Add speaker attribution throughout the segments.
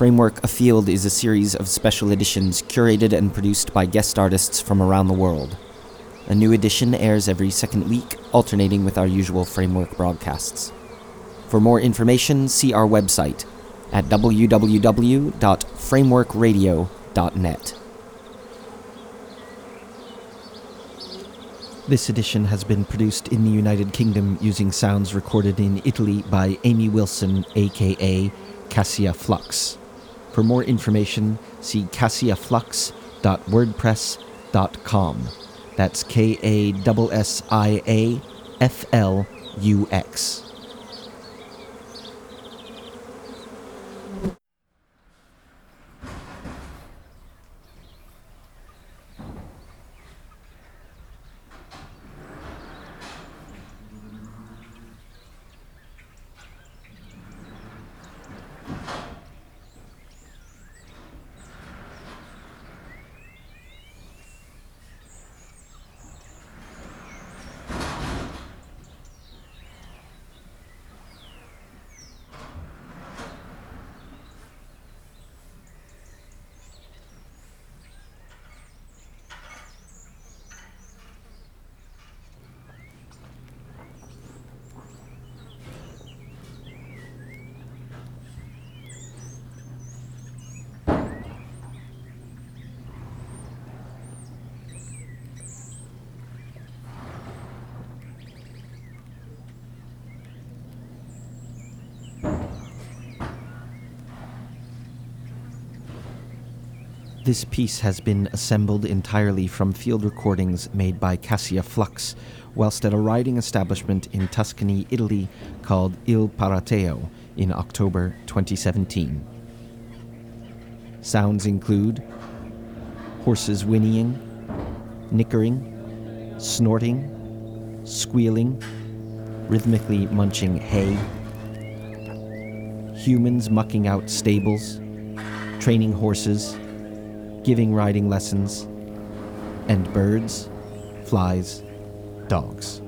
Speaker 1: Framework A Field is a series of special editions curated and produced by guest artists from around the world. A new edition airs every second week, alternating with our usual Framework broadcasts. For more information, see our website at www.frameworkradio.net. This edition has been produced in the United Kingdom using sounds recorded in Italy by Ami Wilson, aka Kassia Flux. For more information, see kassiaflux.wordpress.com. That's K A S S I A F L U X. This piece has been assembled entirely from field recordings made by Kassia Flux whilst at a riding establishment in Tuscany, Italy called Il Parateo in October 2017. Sounds include horses whinnying, nickering, snorting, squealing, rhythmically munching hay, humans mucking out stables, training horses, giving riding lessons, and birds, flies, dogs.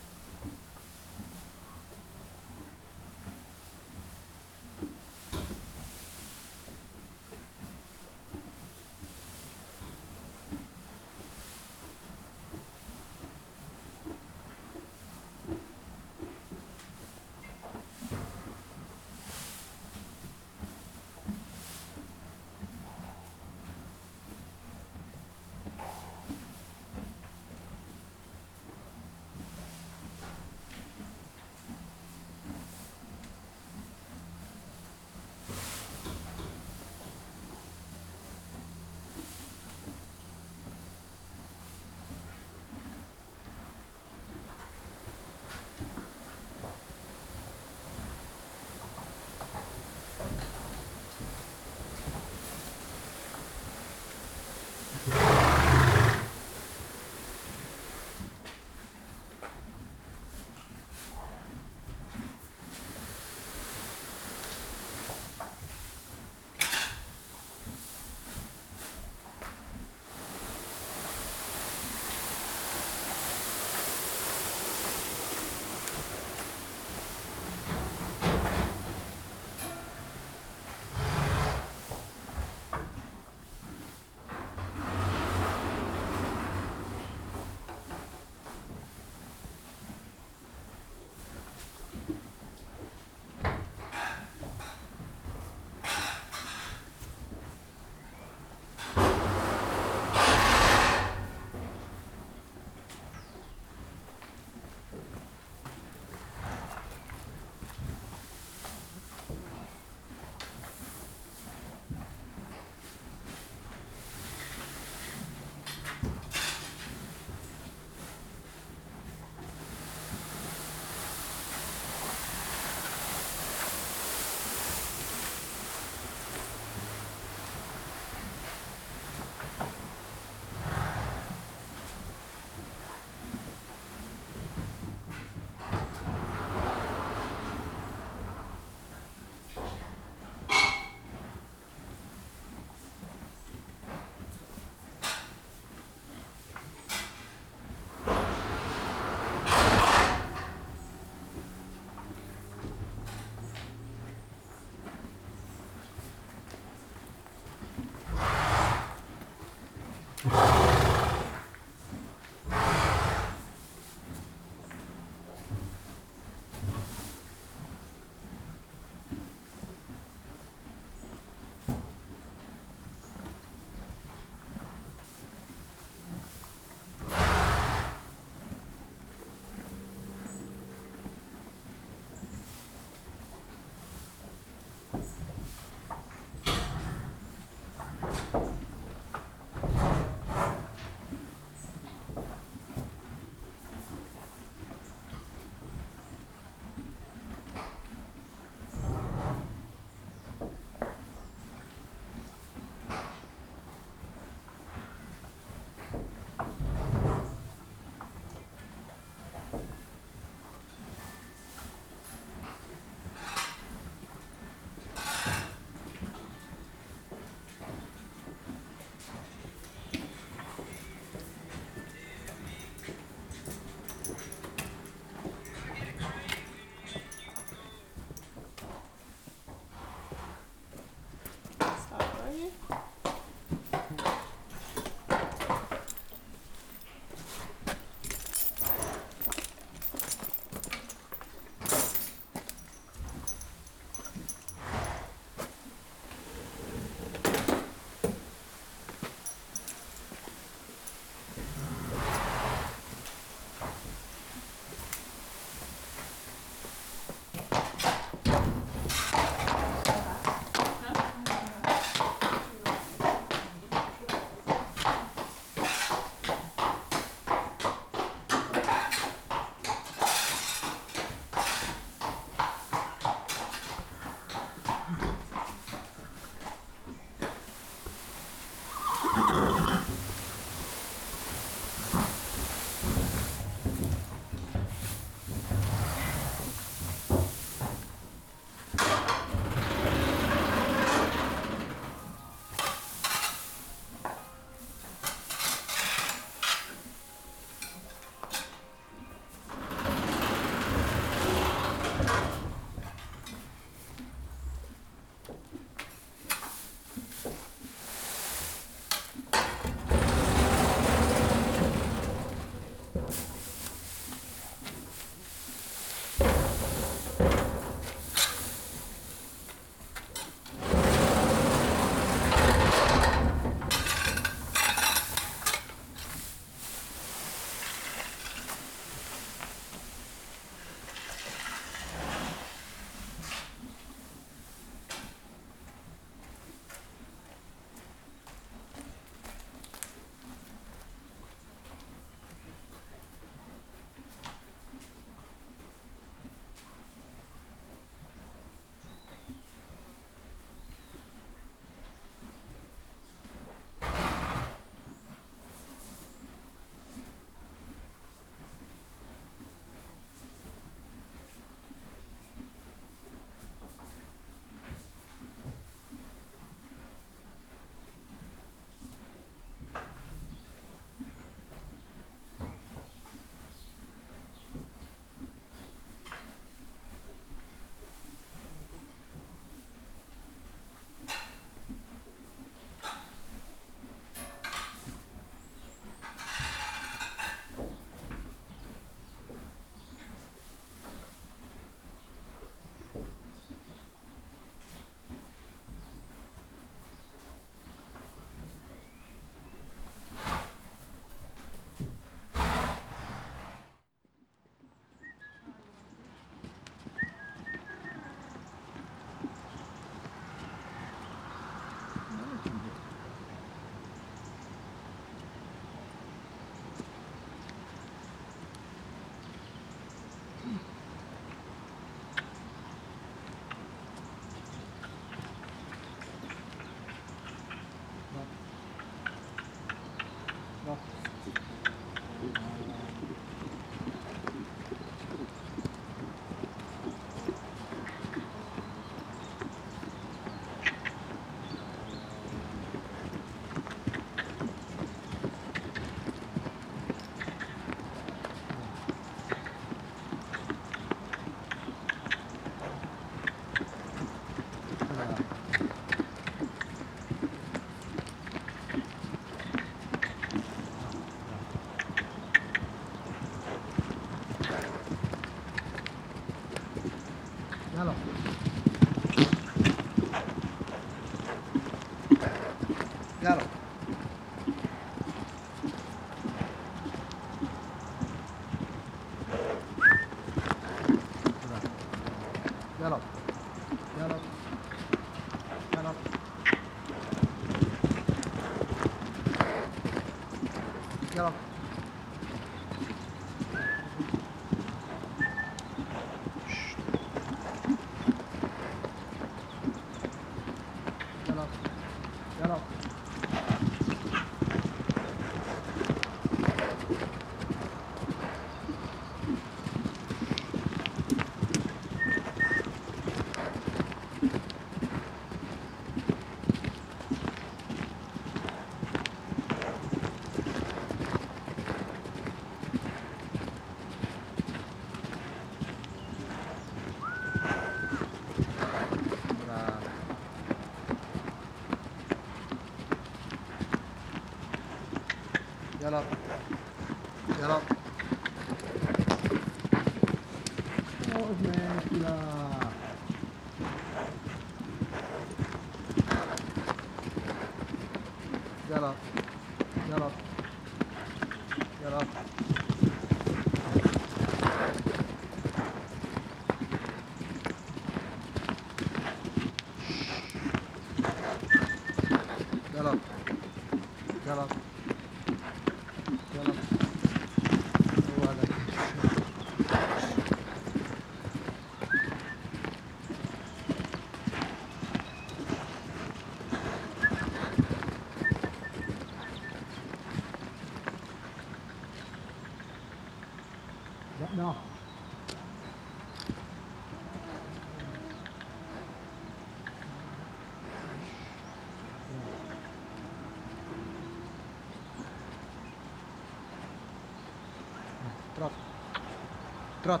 Speaker 2: ترات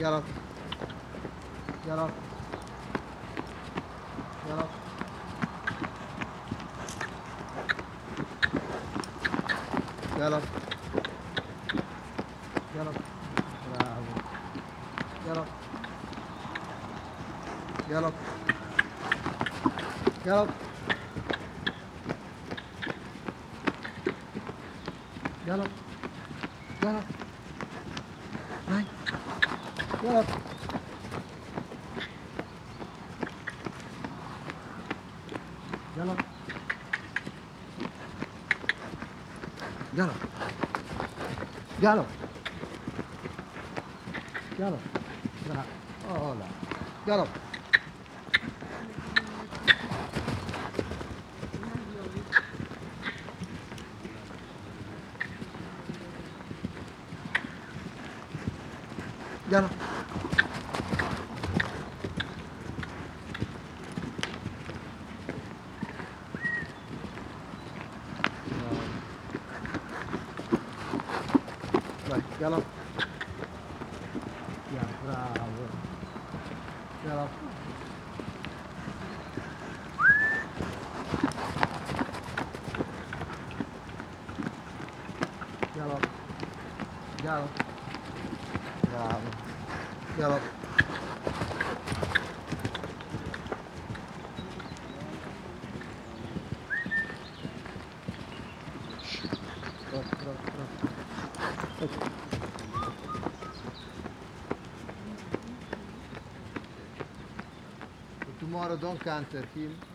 Speaker 2: يا رب. يا رب. يا رب. يا رب. يا رب. برافو يا رب. يا رب. يا رب. يا رب. やろやろやろやろやろやろ Don't canter him.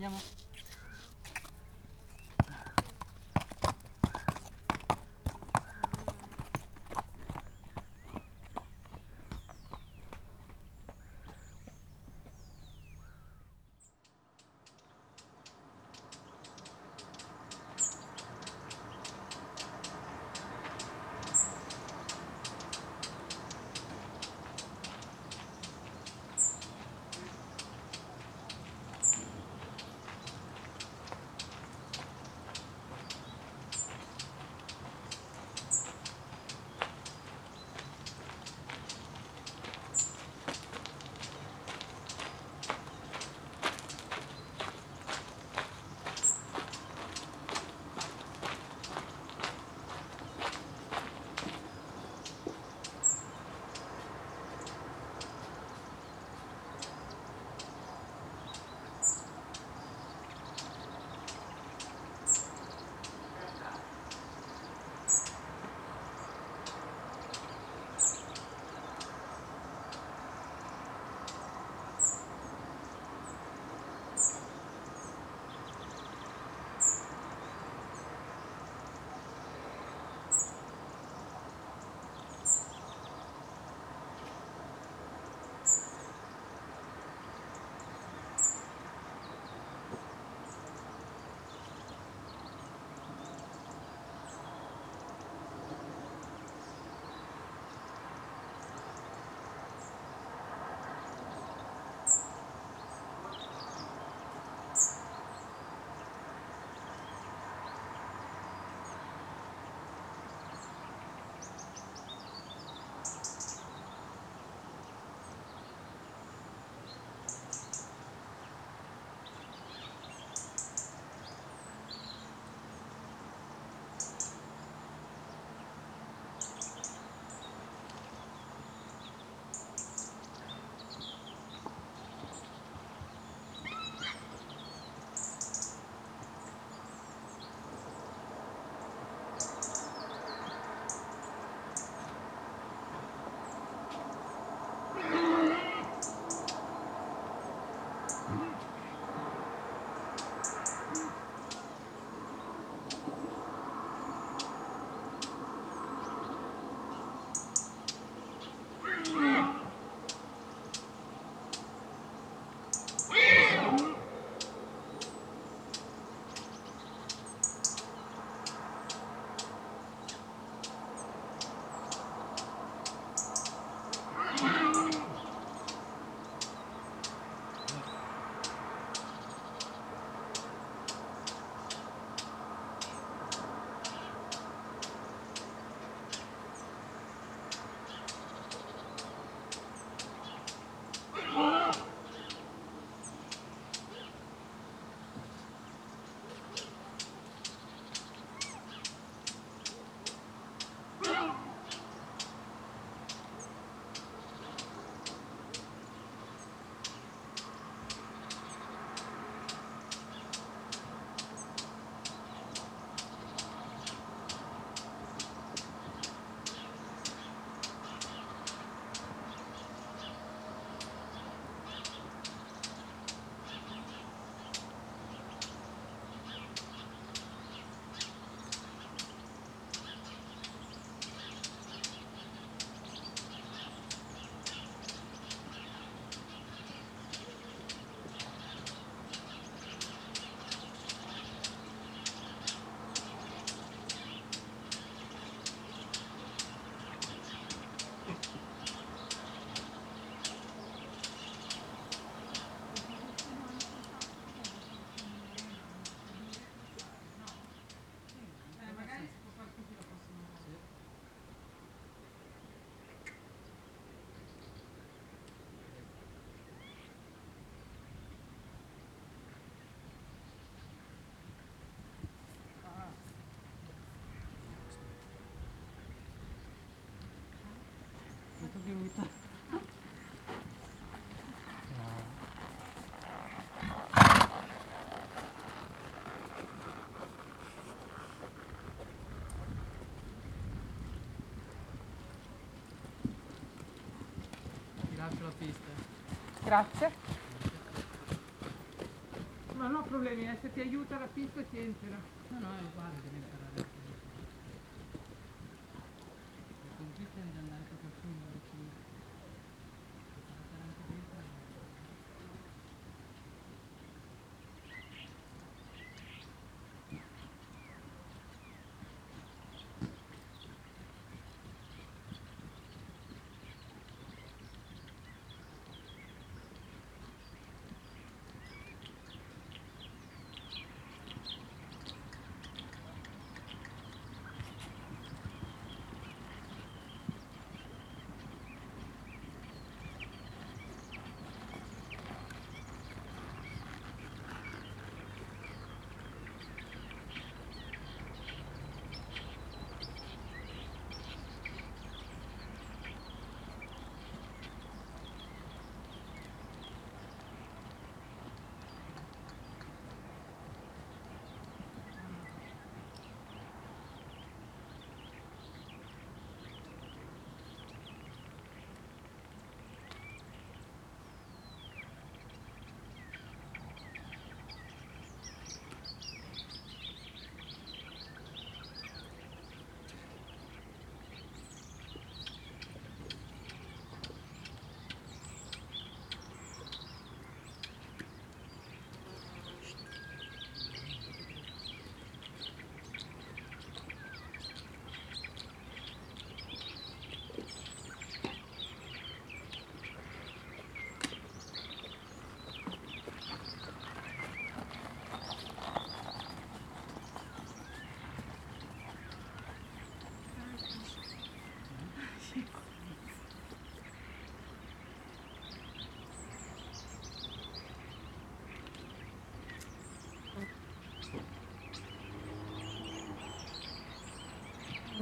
Speaker 2: Llamo. aiuta. Ti
Speaker 3: lascio la pista.
Speaker 4: Grazie. Ma no problemi, eh, se ti aiuta la pista ti entra.
Speaker 3: No, no, è uguale.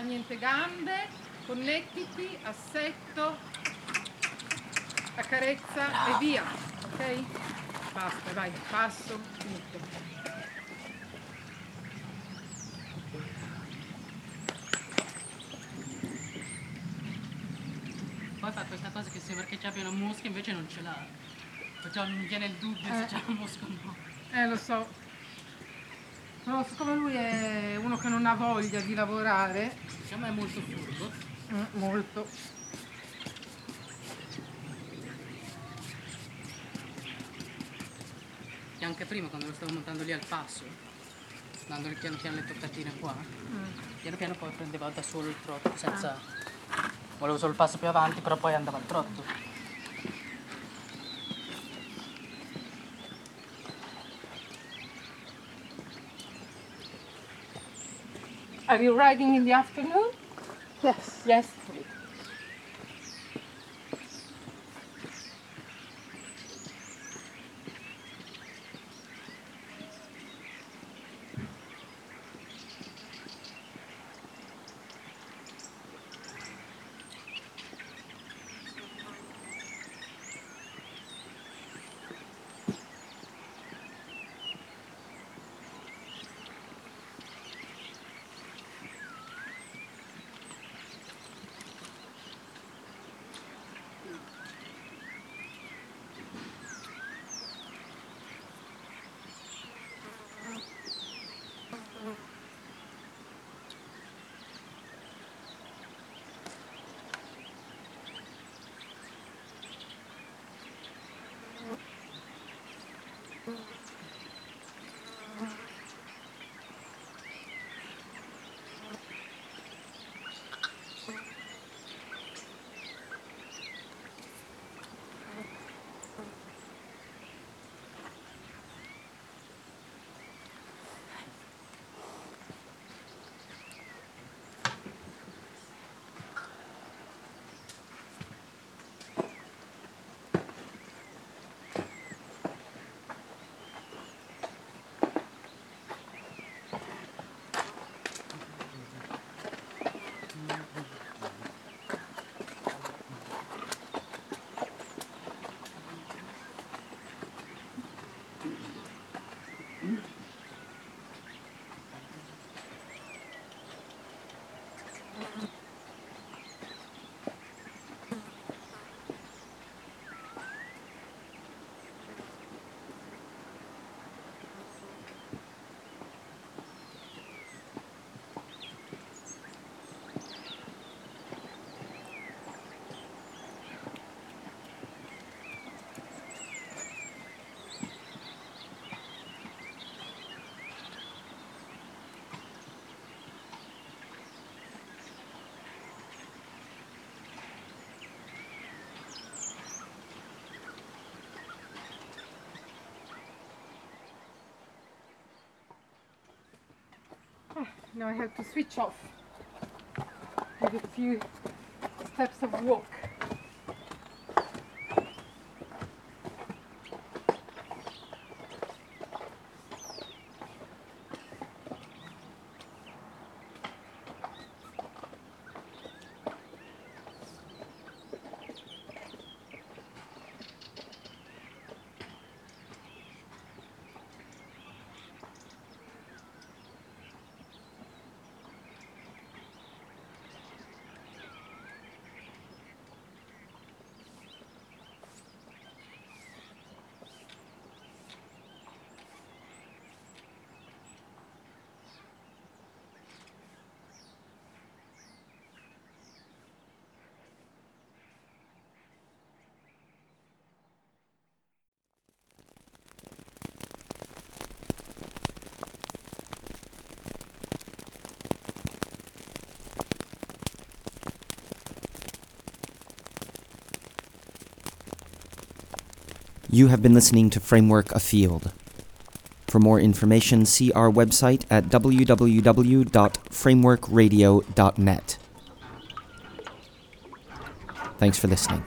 Speaker 3: Ora niente gambe. Connettiti, assetto. Accarezza e via. Ok? Basta, vai. Passo, finito. Poi fa questa cosa che sembra che ci abbia una mosca, invece non ce l'ha. Perciò mi viene il dubbio se
Speaker 4: Eh.
Speaker 3: c'è una mosca o no.
Speaker 4: Eh, lo so. Però siccome lui è uno che non ha voglia di lavorare,
Speaker 3: Diciamo è molto furbo.
Speaker 4: mm, molto.
Speaker 3: E anche prima quando lo stavo montando lì al passo, dandogli piano piano le toccatine qua, piano piano poi prendeva da solo il trotto, senza... Volevo solo il passo più avanti, però poi andava al trotto.
Speaker 4: Are you riding in the afternoon?
Speaker 5: Yes.
Speaker 4: Yes. Now I have to switch off with a few steps of walk.
Speaker 1: You have been listening to Framework Afield. For more information, see our website at www.frameworkradio.net. Thanks for listening.